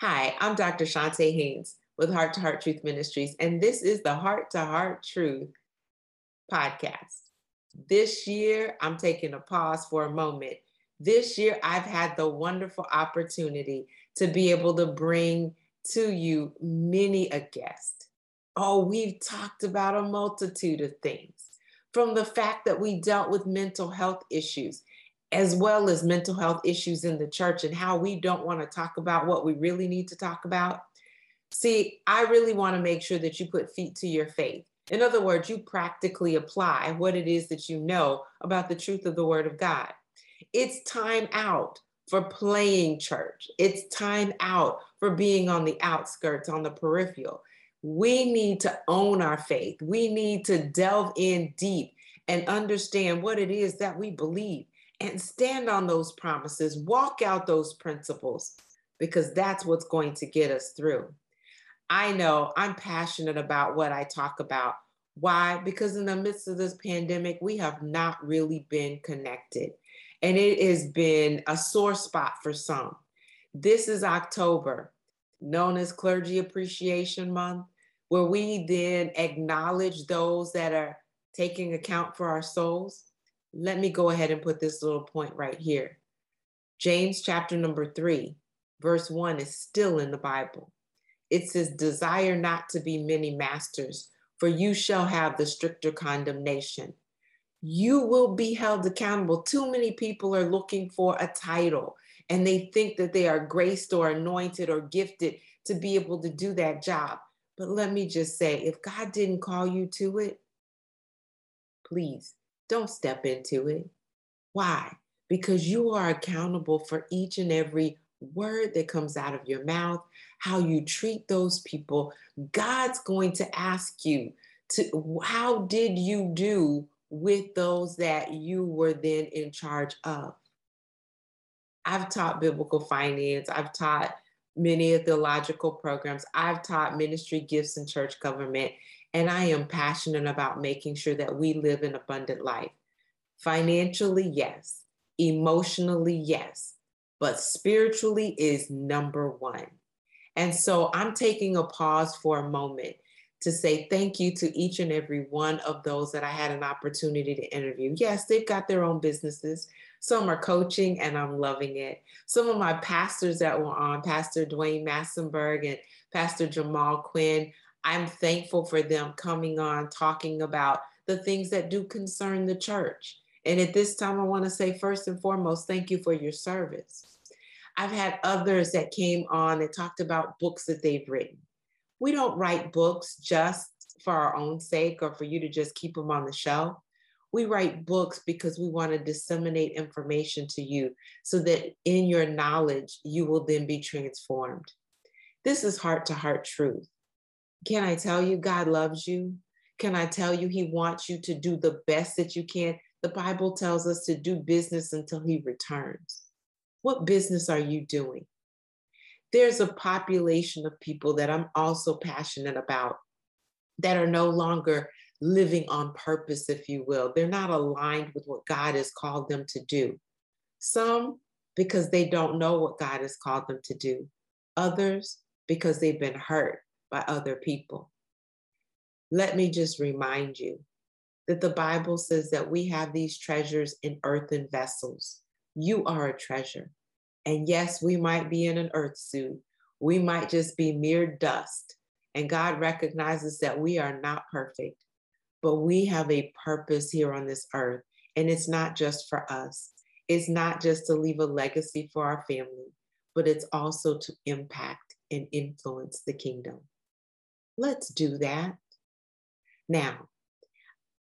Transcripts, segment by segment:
Hi, I'm Dr. Chonta Haynes with Heart to Heart Truth Ministries, and this is the Heart to Heart Truth podcast. This year, I'm taking a pause for a moment. This year, I've had the wonderful opportunity to be able to bring to you many a guest. Oh, we've talked about a multitude of things from the fact that we dealt with mental health issues as well as mental health issues in the church and how we don't want to talk about what we really need to talk about. See, I really want to make sure that you put feet to your faith. In other words, you practically apply what it is that you know about the truth of the Word of God. It's time out for playing church, it's time out for being on the outskirts, on the peripheral. We need to own our faith. We need to delve in deep and understand what it is that we believe and stand on those promises, walk out those principles, because that's what's going to get us through. I know I'm passionate about what I talk about. Why? Because in the midst of this pandemic, we have not really been connected. And it has been a sore spot for some. This is October, known as Clergy Appreciation Month, where we then acknowledge those that are taking account for our souls. Let me go ahead and put this little point right here. James chapter number three, verse one is still in the Bible it says, Desire not to be many masters, for you shall have the stricter condemnation. You will be held accountable. Too many people are looking for a title and they think that they are graced or anointed or gifted to be able to do that job. But let me just say if God didn't call you to it, please don't step into it. Why? Because you are accountable for each and every word that comes out of your mouth, how you treat those people, God's going to ask you to how did you do with those that you were then in charge of? I've taught biblical finance, I've taught many of theological programs, I've taught ministry gifts and church government, and I am passionate about making sure that we live an abundant life. Financially, yes. Emotionally, yes but spiritually is number one. And so I'm taking a pause for a moment to say thank you to each and every one of those that I had an opportunity to interview. Yes, they've got their own businesses. Some are coaching and I'm loving it. Some of my pastors that were on, Pastor Dwane Massenburg and Pastor Jamal Quinn, I'm thankful for them coming on talking about the things that do concern the church. And at this time, I want to say first and foremost, thank you for your service. I've had others that came on and talked about books that they've written. We don't write books just for our own sake or for you to just keep them on the shelf. We write books because we want to disseminate information to you so that in your knowledge, you will then be transformed. This is heart to heart truth. Can I tell you, God loves you? Can I tell you, He wants you to do the best that you can? The Bible tells us to do business until He returns. What business are you doing? There's a population of people that I'm also passionate about that are no longer living on purpose, if you will. They're not aligned with what God has called them to do. Some because they don't know what God has called them to do, others because they've been hurt by other people. Let me just remind you that the Bible says that we have these treasures in earthen vessels. You are a treasure. And yes, we might be in an earth suit. We might just be mere dust. And God recognizes that we are not perfect, but we have a purpose here on this earth. And it's not just for us, it's not just to leave a legacy for our family, but it's also to impact and influence the kingdom. Let's do that. Now,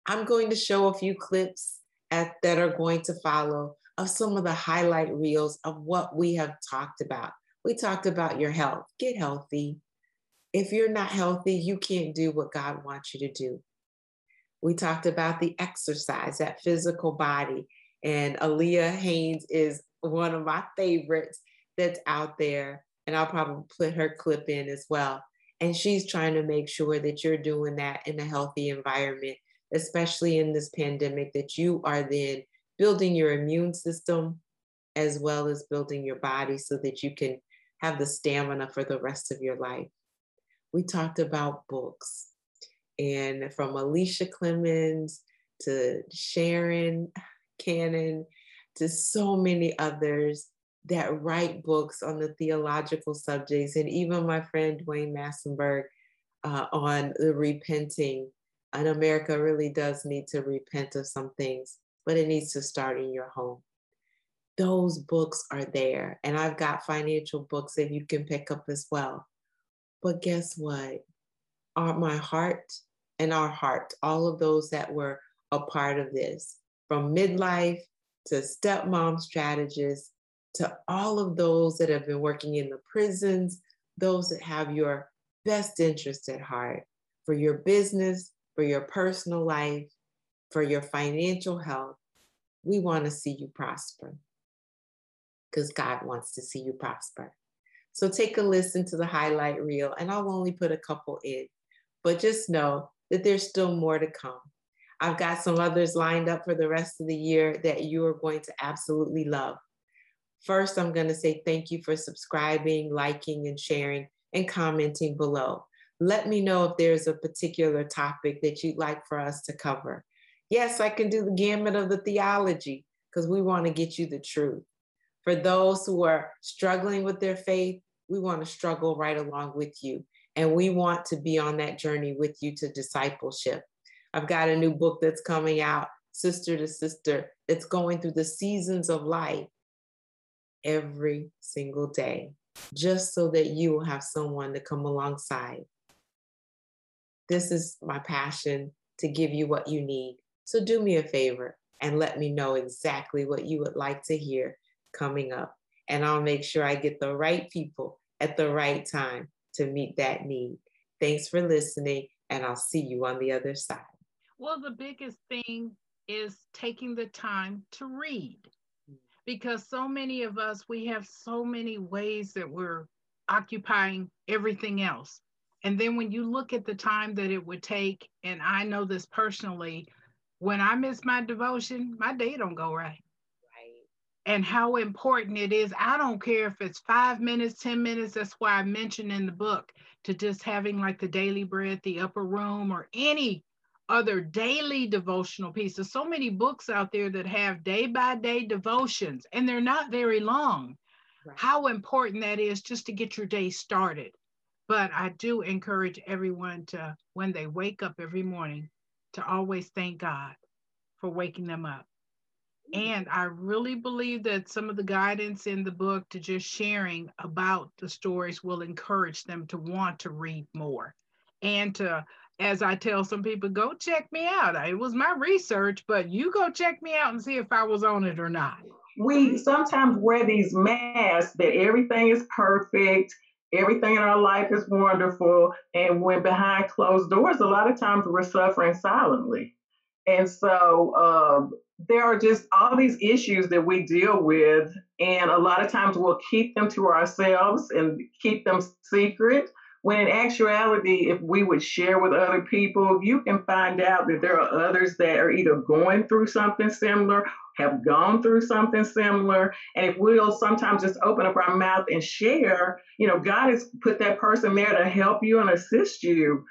I'm going to show a few clips at, that are going to follow of some of the highlight reels of what we have talked about. We talked about your health. Get healthy. If you're not healthy, you can't do what God wants you to do. We talked about the exercise, that physical body. And Aaliyah Haynes is one of my favorites that's out there. And I'll probably put her clip in as well. And she's trying to make sure that you're doing that in a healthy environment, especially in this pandemic, that you are then building your immune system as well as building your body so that you can have the stamina for the rest of your life. We talked about books, and from Alicia Fleming to Sharon Cannon to so many others that write books on the theological subjects, and even my friend Dwane Massenburg uh, on the repenting. And America really does need to repent of some things, but it needs to start in your home those books are there. And I've got financial books that you can pick up as well. But guess what? Our, my heart and our heart, all of those that were a part of this, from midlife to stepmom strategists to all of those that have been working in the prisons, those that have your best interest at heart for your business, for your personal life, for your financial health. We want to see you prosper because God wants to see you prosper. So take a listen to the highlight reel, and I'll only put a couple in, but just know that there's still more to come. I've got some others lined up for the rest of the year that you are going to absolutely love. First, I'm going to say thank you for subscribing, liking, and sharing, and commenting below. Let me know if there's a particular topic that you'd like for us to cover. Yes, I can do the gamut of the theology because we want to get you the truth. For those who are struggling with their faith, we want to struggle right along with you. And we want to be on that journey with you to discipleship. I've got a new book that's coming out, Sister to Sister, that's going through the seasons of life every single day, just so that you will have someone to come alongside. This is my passion to give you what you need. So do me a favor and let me know exactly what you would like to hear coming up. And I'll make sure I get the right people at the right time to meet that need. Thanks for listening, and I'll see you on the other side. Well, the biggest thing is taking the time to read because so many of us, we have so many ways that we're occupying everything else. And then when you look at the time that it would take, and I know this personally, when I miss my devotion, my day don't go right and how important it is. I don't care if it's five minutes, 10 minutes. That's why I mentioned in the book to just having like the daily bread, the upper room, or any other daily devotional pieces. So many books out there that have day by day devotions, and they're not very long. Right. How important that is just to get your day started. But I do encourage everyone to, when they wake up every morning, to always thank God for waking them up mm. and I really believe that some of the guidance in the book to just sharing about the stories will encourage them to want to read more and to, as I tell some people, go check me out. It was my research, but you go check me out and see if I was on it or not. We sometimes wear these masks that everything is perfect, everything in our life is wonderful. And when behind closed doors, a lot of times we're suffering silently. And so, um, there are just all these issues that we deal with, and a lot of times we'll keep them to ourselves and keep them secret. When in actuality, if we would share with other people, you can find out that there are others that are either going through something similar, have gone through something similar. And if we'll sometimes just open up our mouth and share, you know, God has put that person there to help you and assist you.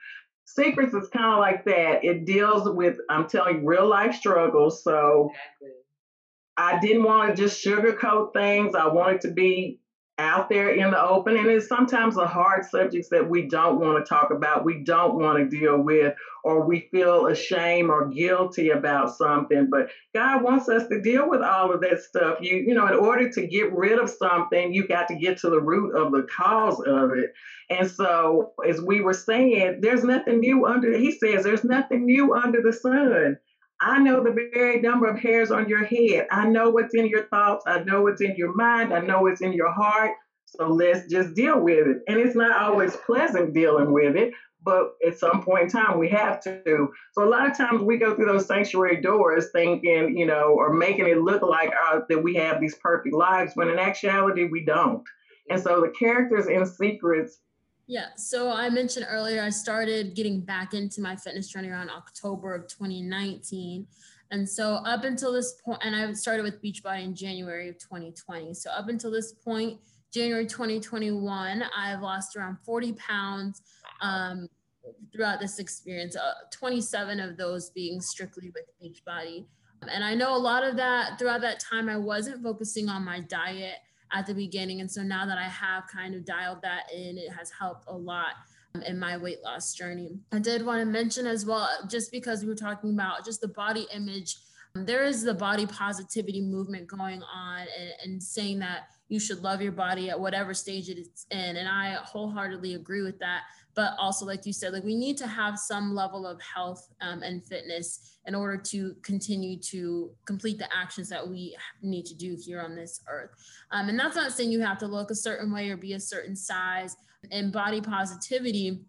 Secrets is kind of like that. It deals with, I'm telling you, real life struggles. So. I didn't want to just sugarcoat things. I wanted to be out there in the open. And it's sometimes the hard subjects that we don't want to talk about, we don't want to deal with, or we feel ashamed or guilty about something. But God wants us to deal with all of that stuff. You, you know, in order to get rid of something, you got to get to the root of the cause of it. And so, as we were saying, there's nothing new under, he says, there's nothing new under the sun. I know the very number of hairs on your head. I know what's in your thoughts. I know what's in your mind. I know what's in your heart. So let's just deal with it. And it's not always pleasant dealing with it, but at some point in time we have to. So a lot of times we go through those sanctuary doors thinking, you know, or making it look like uh, that we have these perfect lives, when in actuality we don't. And so the characters in Secrets. Yeah, so I mentioned earlier I started getting back into my fitness journey around October of 2019. And so up until this point, and I started with Beachbody in January of 2020. So up until this point, January 2021, I've lost around 40 pounds um, throughout this experience, uh, 27 of those being strictly with Beachbody. And I know a lot of that throughout that time, I wasn't focusing on my diet at the beginning. And so now that I have kind of dialed that in, it has helped a lot um, in my weight loss journey. I did want to mention as well, just because we were talking about just the body image, um, there is the body positivity movement going on and, and saying that you should love your body at whatever stage it's in. And I wholeheartedly agree with that but also like you said like we need to have some level of health um, and fitness in order to continue to complete the actions that we need to do here on this earth um, and that's not saying you have to look a certain way or be a certain size and body positivity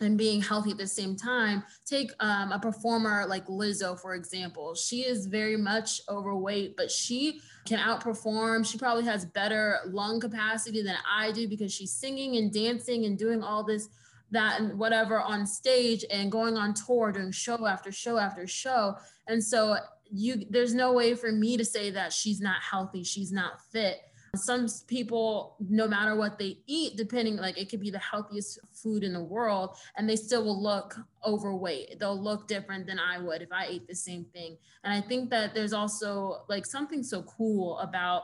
and being healthy at the same time. Take um, a performer like Lizzo, for example. She is very much overweight, but she can outperform. She probably has better lung capacity than I do because she's singing and dancing and doing all this that and whatever on stage and going on tour doing show after show after show. And so you there's no way for me to say that she's not healthy she's not fit. Some people no matter what they eat depending like it could be the healthiest food in the world and they still will look overweight. They'll look different than i would if i ate the same thing. And i think that there's also like something so cool about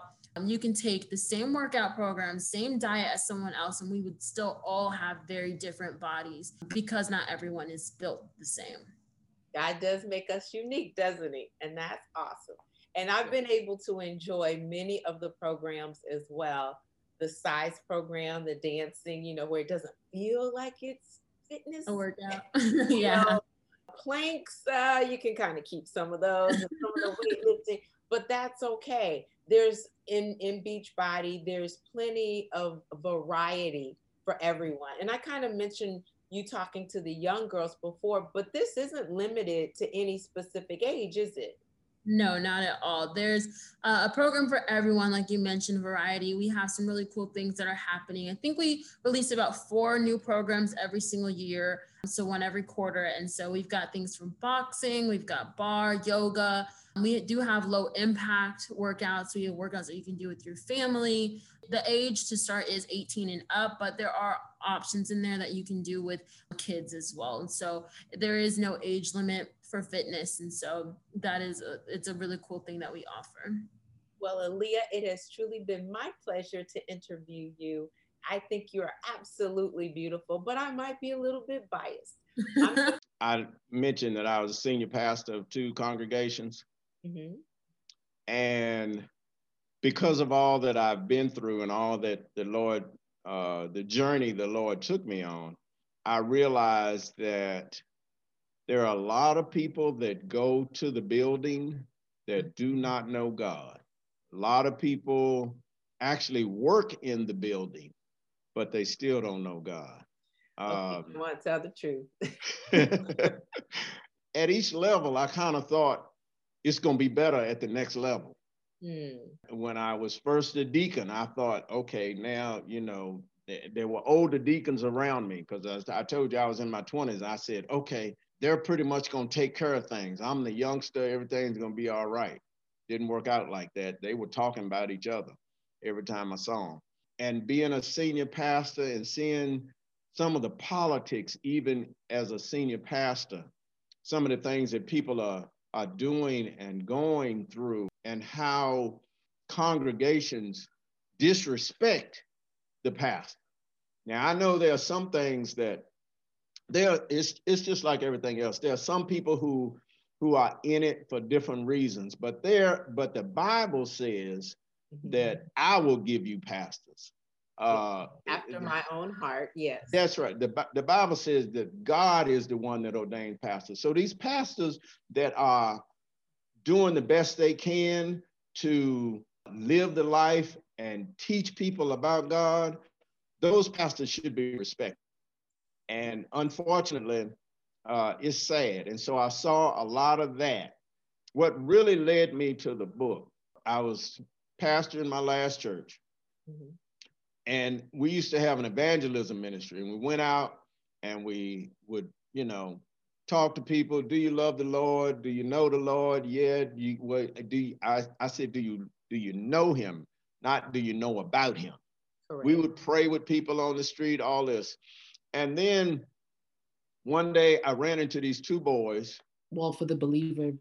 you can take the same workout program, same diet as someone else, and we would still all have very different bodies because not everyone is built the same. God does make us unique, doesn't He? And that's awesome. And I've been able to enjoy many of the programs as well. The size program, the dancing, you know, where it doesn't feel like it's fitness. A workout. yeah. Know, planks, uh, you can kind of keep some of those, and some of the weightlifting, but that's okay there's in in Beachbody, there's plenty of variety for everyone. And I kind of mentioned you talking to the young girls before, but this isn't limited to any specific age, is it? No, not at all. There's uh, a program for everyone, like you mentioned, variety. We have some really cool things that are happening. I think we release about four new programs every single year, so one every quarter. And so we've got things from boxing, we've got bar, yoga, um, we do have low impact workouts. We have workouts that you can do with your family. The age to start is 18 and up, but there are options in there that you can do with kids as well. And so there is no age limit for fitness. And so that is, a, it's a really cool thing that we offer. Well, Aaliyah, it has truly been my pleasure to interview you. I think you are absolutely beautiful, but I might be a little bit biased. I mentioned that I was a senior pastor of two congregations. Mm-hmm. And because of all that I've been through and all that the Lord, uh, the journey the Lord took me on, I realized that there are a lot of people that go to the building that do not know God. A lot of people actually work in the building, but they still don't know God. Um, want to tell the truth. at each level, I kind of thought, it's going to be better at the next level. Mm. When I was first a deacon, I thought, okay, now, you know, there were older deacons around me because I told you I was in my 20s. I said, okay, they're pretty much going to take care of things. I'm the youngster, everything's going to be all right. Didn't work out like that. They were talking about each other every time I saw them. And being a senior pastor and seeing some of the politics, even as a senior pastor, some of the things that people are are doing and going through and how congregations disrespect the pastor. Now I know there are some things that there it's it's just like everything else. There are some people who who are in it for different reasons, but there but the Bible says. That I will give you pastors. Uh, After my own heart, yes. That's right. The, the Bible says that God is the one that ordains pastors. So these pastors that are doing the best they can to live the life and teach people about God, those pastors should be respected. And unfortunately, uh, it's sad. And so I saw a lot of that. What really led me to the book, I was pastor in my last church. Mm-hmm. And we used to have an evangelism ministry, and we went out and we would, you know, talk to people. Do you love the Lord? Do you know the Lord? Yeah. Do you, what, do you, I, I said, do you do you know Him? Not do you know about Him? Correct. We would pray with people on the street, all this, and then one day I ran into these two boys. Well, for the believer,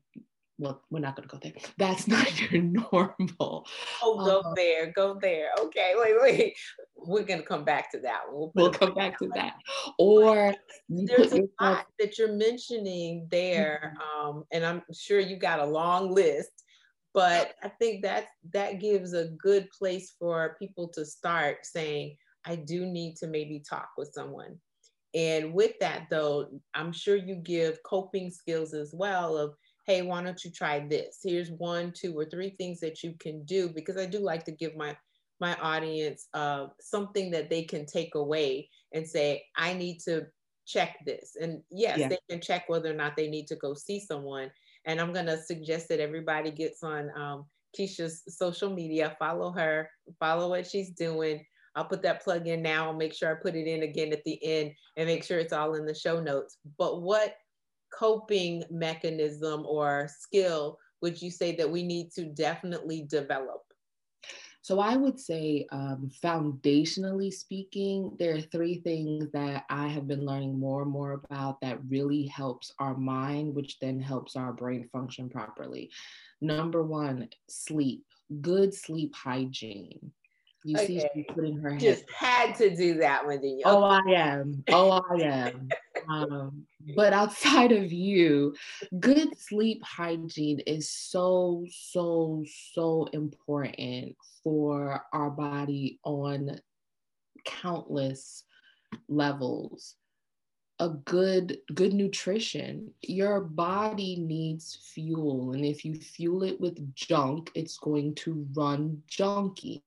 well, we're not going to go there. That's not your normal. Oh, go uh, there, go there. Okay, wait, wait. We're going to come back to that. We'll, we'll come back to that. Or there's a lot that you're mentioning there, mm-hmm. um, and I'm sure you got a long list. But I think that that gives a good place for people to start saying, "I do need to maybe talk with someone." And with that, though, I'm sure you give coping skills as well of hey, why don't you try this? Here's one, two, or three things that you can do because I do like to give my my audience uh, something that they can take away and say, I need to check this. And yes, yeah. they can check whether or not they need to go see someone. And I'm gonna suggest that everybody gets on um, Kisha's social media, follow her, follow what she's doing. I'll put that plug in now. I'll make sure I put it in again at the end and make sure it's all in the show notes. But what coping mechanism or skill would you say that we need to definitely develop? So I would say, um, foundationally speaking, there are three things that I have been learning more and more about that really helps our mind, which then helps our brain function properly. Number one, sleep, good sleep hygiene. You okay. see, she putting her head. Just had to do that one, didn't you? Oh, I am. Oh, I am. um, but outside of you, good sleep hygiene is so, so, so important for our body on countless levels. A good good nutrition your body needs fuel and if you fuel it with junk it's going to run junky.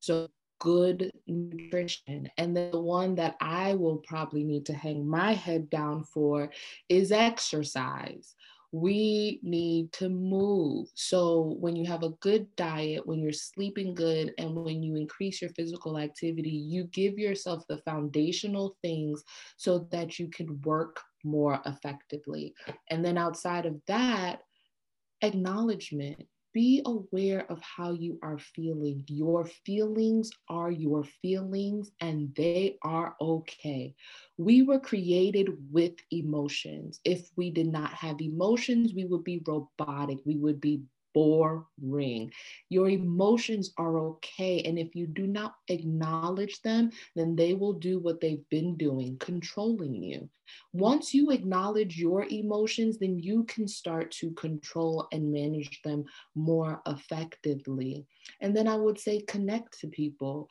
So good nutrition. And then the one that I will probably need to hang my head down for is exercise. We need to move. So, when you have a good diet, when you're sleeping good, and when you increase your physical activity, you give yourself the foundational things so that you can work more effectively. And then outside of that, acknowledgement be aware of how you are feeling. Your feelings are your feelings and they are okay. We were created with emotions. If we did not have emotions, we would be robotic, we would be boring. Your emotions are okay. And if you do not acknowledge them, then they will do what they've been doing, controlling you. Once you acknowledge your emotions, then you can start to control and manage them more effectively. And then I would say connect to people.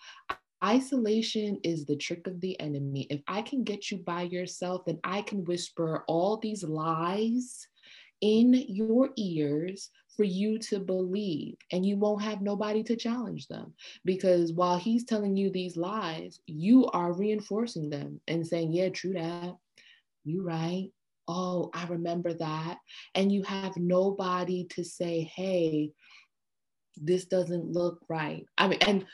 Isolation is the trick of the enemy. If I can get you by yourself, then I can whisper all these lies in your ears for you to believe and you won't have nobody to challenge them. Because while he's telling you these lies you are reinforcing them and saying yeah true that. You right. Oh i remember that. And you have nobody to say hey this doesn't look right. I mean and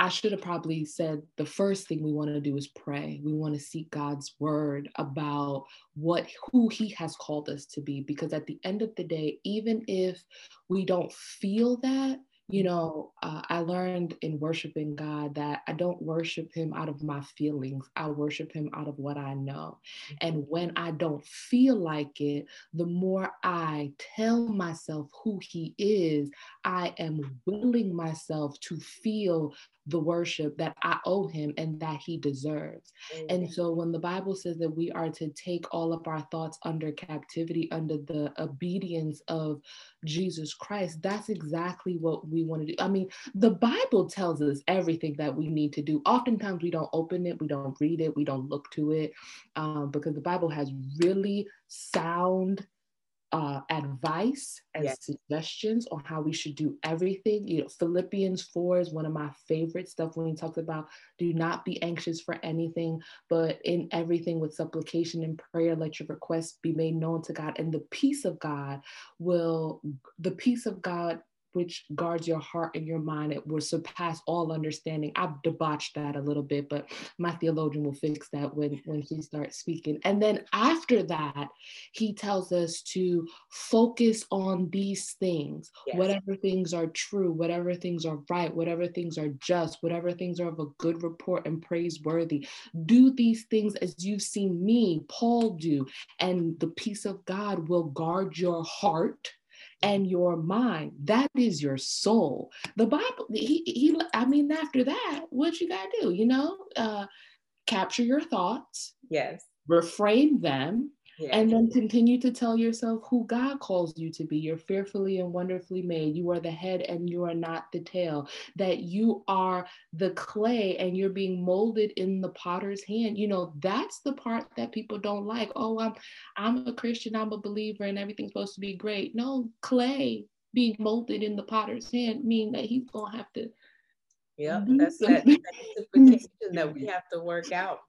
I should have probably said the first thing we want to do is pray. We want to seek God's word about what who he has called us to be because at the end of the day even if we don't feel that you know, uh, I learned in worshiping God that I don't worship Him out of my feelings. I worship Him out of what I know. And when I don't feel like it, the more I tell myself who He is, I am willing myself to feel the worship that I owe Him and that He deserves. And so when the Bible says that we are to take all of our thoughts under captivity, under the obedience of Jesus Christ, that's exactly what we want to do. I mean, the Bible tells us everything that we need to do. Oftentimes, we don't open it, we don't read it, we don't look to it, um, because the Bible has really sound uh, advice and yes. suggestions on how we should do everything. You know, Philippians 4 is one of my favorite stuff when he talks about do not be anxious for anything, but in everything with supplication and prayer, let your requests be made known to God. And the peace of God will, the peace of God which guards your heart and your mind. It will surpass all understanding. I've debauched that a little bit, but my theologian will fix that when, when he starts speaking. And then after that, he tells us to focus on these things, yes. whatever things are true, whatever things are right, whatever things are just, whatever things are of a good report and praiseworthy. Do these things as you've seen me, Paul, do, and the peace of God will guard your heart and your mind. That is your soul. The Bible, he, he I mean, after that, what you gotta do, you know, uh, capture your thoughts. Yes. Reframe them and then continue to tell yourself who God calls you to be. You're fearfully and wonderfully made. You are the head and you are not the tail. That you are the clay and you're being molded in the potter's hand. You know, that's the part that people don't like. Oh, I'm I'm a Christian, I'm a believer, and everything's supposed to be great. No, clay being molded in the potter's hand mean that he's gonna have to yeah, that's that, that that we have to work out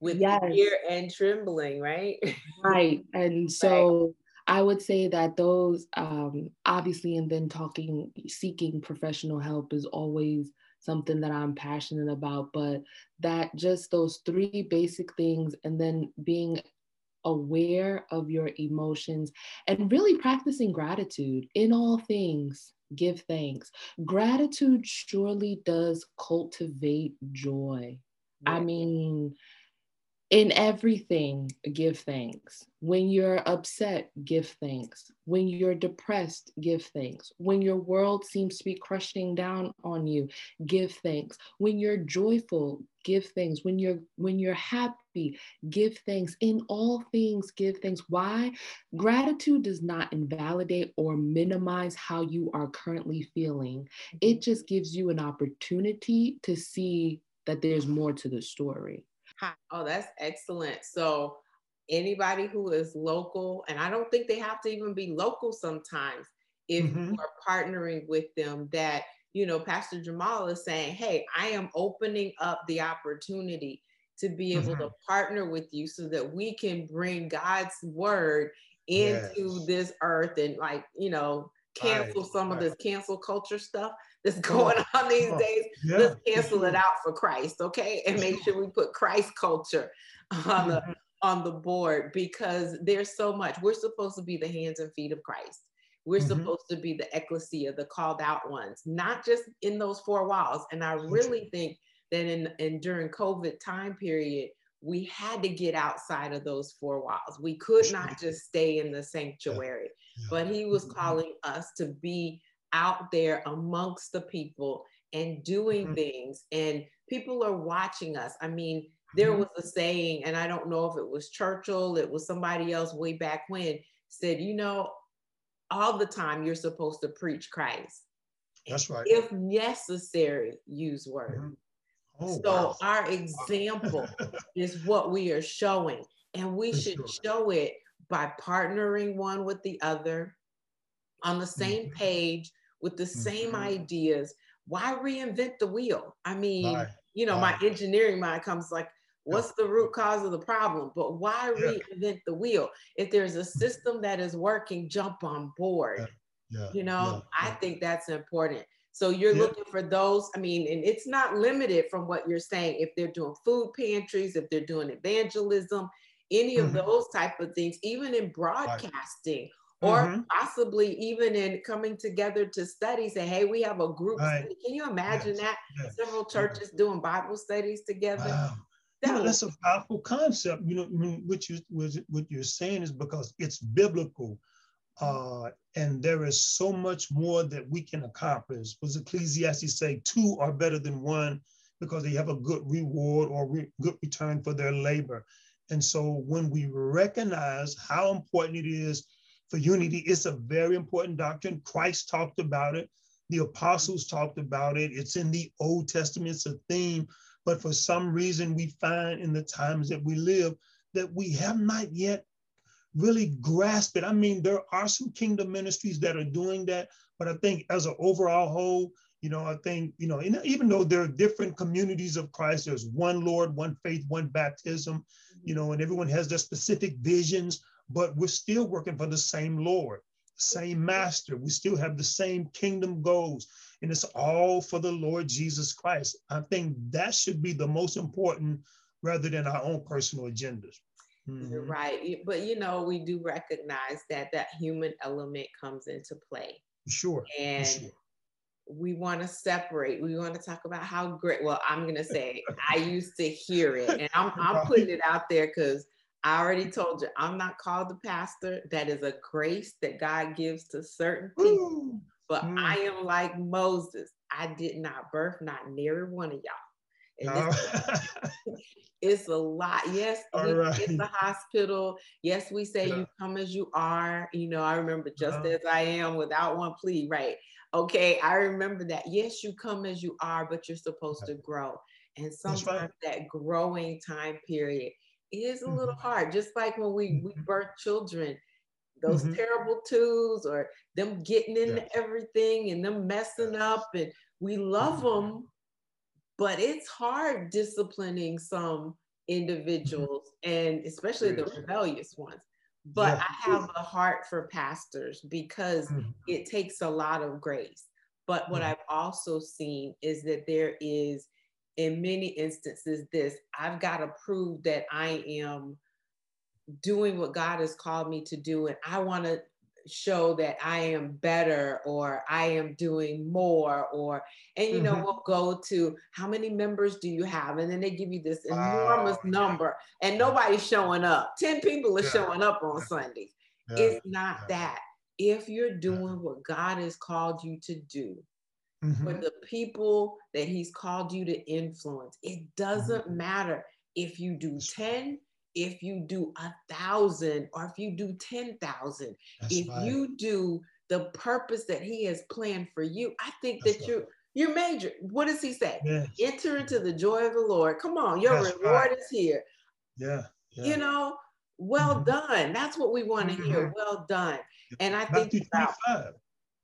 with yes. fear and trembling, right? right. And so right. I would say that those um, obviously, and then talking, seeking professional help is always something that I'm passionate about, but that just those three basic things, and then being aware of your emotions and really practicing gratitude in all things. Give thanks. Gratitude surely does cultivate joy. I mean, in everything, give thanks. When you're upset, give thanks. When you're depressed, give thanks. When your world seems to be crushing down on you, give thanks. When you're joyful, give thanks. When you're when you're happy, give thanks. In all things, give thanks. Why? Gratitude does not invalidate or minimize how you are currently feeling. It mm-hmm. just gives you an opportunity to see that there's more to the story. Oh, that's excellent. So anybody who is local, and I don't think they have to even be local sometimes, if mm-hmm. you are partnering with them, that you know, Pastor Jamal is saying, Hey, I am opening up the opportunity to be able mm-hmm. to partner with you so that we can bring God's word into yes. this earth and like, you know, cancel right. some right. of this cancel culture stuff that's going on these days. Yeah. Let's cancel it out for Christ, okay? And make sure we put Christ culture on the mm-hmm. on the board because there's so much. We're supposed to be the hands and feet of Christ. We're mm-hmm. supposed to be the ecclesia, the called out ones, not just in those four walls. And I really think that in, in during COVID time period, we had to get outside of those four walls. We could not just stay in the sanctuary. But he was mm-hmm. calling us to be out there amongst the people and doing mm-hmm. things and people are watching us i mean there mm-hmm. was a saying and i don't know if it was churchill it was somebody else way back when said you know all the time you're supposed to preach christ that's right if necessary use word mm-hmm. oh, so wow. our example is what we are showing and we For should sure. show it by partnering one with the other on the same mm-hmm. page with the same mm-hmm. ideas. Why reinvent the wheel? I mean, Bye. you know, Bye. my engineering mind comes like, what's the root cause of the problem? But why yeah. reinvent the wheel? If there's a system that is working, jump on board. Yeah. Yeah. You know, I think that's important. So you're looking for those. I mean, and it's not limited from what you're saying. If they're doing food pantries, if they're doing evangelism, any of mm-hmm. those type of things, even in broadcasting or mm-hmm. possibly even in coming together to study say hey we have a group right. can you imagine yes. that yes. several churches doing bible studies together wow. that that's a powerful concept you know what you what you're saying is because it's biblical uh, and there is so much more that we can accomplish was ecclesiastes say two are better than one because they have a good reward or re- good return for their labor and so when we recognize how important it is for unity. It's a very important doctrine. Christ talked about it. The apostles talked about it. It's in the Old Testament, it's a theme. But for some reason, we find in the times that we live that we have not yet really grasp it. I mean, there are some kingdom ministries that are doing that, but I think as an overall whole, you know, I think, you know, even though there are different communities of Christ, there's one Lord, one faith, one baptism, you know, and everyone has their specific visions, but we're still working for the same Lord, same master. We still have the same kingdom goals, and it's all for the Lord Jesus Christ. I think that should be the most important rather than our own personal agendas. Mm-hmm. Right. But you know, we do recognize that that human element comes into play. Sure. And sure. We want to separate. We want to talk about how great. Well, I'm gonna say I used to hear it, and I'm I'm putting it out there because I already told you I'm not called the pastor. That is a grace that God gives to certain people. Ooh. But mm. I am like Moses. I did not birth not near one of y'all. Oh. it's a lot. Yes, right. it's the hospital. Yes, we say yeah. you come as you are. You know, I remember just uh-huh. as I am without one plea, right? Okay, I remember that. Yes, you come as you are, but you're supposed to grow. And sometimes right. that growing time period is a mm-hmm. little hard. Just like when we, we mm-hmm. birth children, those mm-hmm. terrible twos or them getting into yeah. everything and them messing up and we love them mm-hmm but it's hard disciplining some individuals and especially the rebellious ones but yeah. i have a heart for pastors because mm-hmm. it takes a lot of grace but what mm-hmm. i've also seen is that there is in many instances this i've got to prove that i am doing what god has called me to do and i want to show that I am better or I am doing more or and you know mm-hmm. we'll go to how many members do you have and then they give you this enormous oh, number yeah. and nobody's showing up 10 people are yeah. showing up on Sundays yeah. it's not that if you're doing what God has called you to do mm-hmm. for the people that he's called you to influence it doesn't mm-hmm. matter if you do 10 if you do a thousand or if you do 10,000, if right. you do the purpose that he has planned for you, I think That's that right. you you're major. What does he say? Yes. Enter into the joy of the Lord. Come on, your That's reward right. is here. Yeah, yeah, You know, well mm-hmm. done. That's what we want to mm-hmm. hear. Well done. And I Matthew think 25.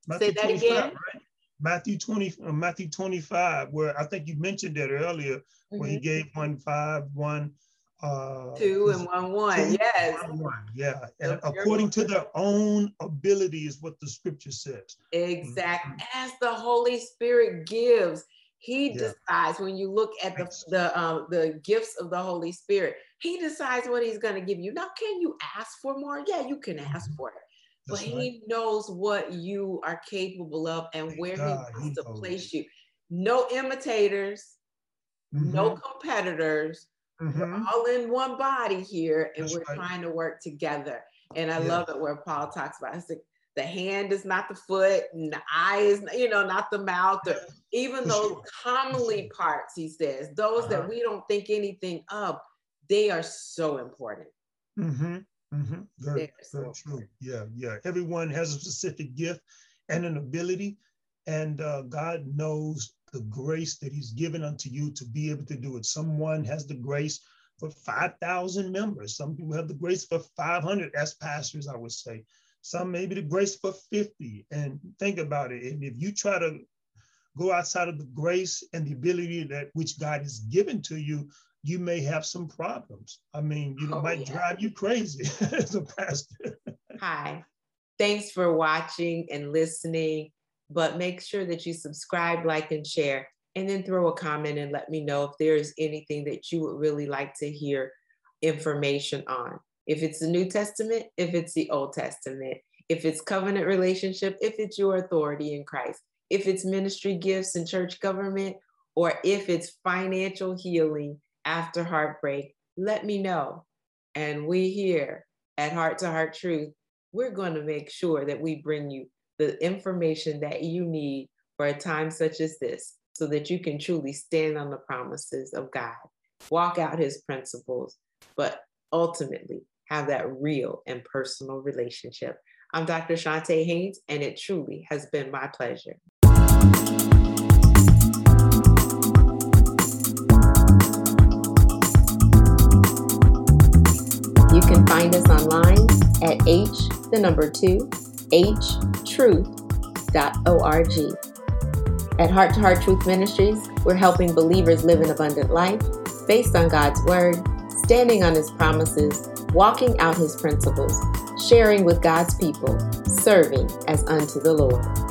Matthew say that again. Right? Matthew 20, uh, Matthew 25, where I think you mentioned that earlier, mm-hmm. where he gave one five, one uh, two and one one. Yes. One, one. Yeah. And according to their own ability is what the scripture says. Exactly. Mm-hmm. As the Holy Spirit gives, he yeah. decides when you look at the the um, the gifts of the Holy Spirit, he decides what he's going to give you. Now, can you ask for more? Yeah, you can ask mm-hmm. for it. That's but right. he knows what you are capable of and Thank where God, he wants he to place you. No imitators, mm-hmm. no competitors, Mm-hmm. We're all in one body here and That's we're right. trying to work together. And I yeah. love it where Paul talks about it's the, the hand is not the foot and the eye is, you know, not the mouth, or even those commonly parts, he says, those uh-huh. that we don't think anything of, they are so important. Mm-hmm. Mm-hmm. Very, so very true. Yeah, yeah. Everyone has a specific gift and an ability, and uh, God knows the grace that he's given unto you to be able to do it. Someone has the grace for 5,000 members. Some people have the grace for 500 as pastors, I would say. Some maybe the grace for 50. And think about it. And if you try to go outside of the grace and the ability that which God has given to you, you may have some problems. I mean, you know, oh, might yeah. drive you crazy as a pastor. Hi. Thanks for watching and listening but make sure that you subscribe, like, and share, and then throw a comment and let me know if there is anything that you would really like to hear information on. If it's the New Testament, if it's the Old Testament, if it's covenant relationship, if it's your authority in Christ, if it's ministry gifts and church government, or if it's financial healing after heartbreak, let me know. And we here at Heart to Heart Truth, we're going to make sure that we bring you the information that you need for a time such as this so that you can truly stand on the promises of God, walk out his principles, but ultimately have that real and personal relationship. I'm Dr. Chonta Haynes, and it truly has been my pleasure. You can find us online at h the number two htruth.org. At Heart to Heart Truth Ministries, we're helping believers live an abundant life based on God's Word, standing on His promises, walking out His principles, sharing with God's people, serving as unto the Lord.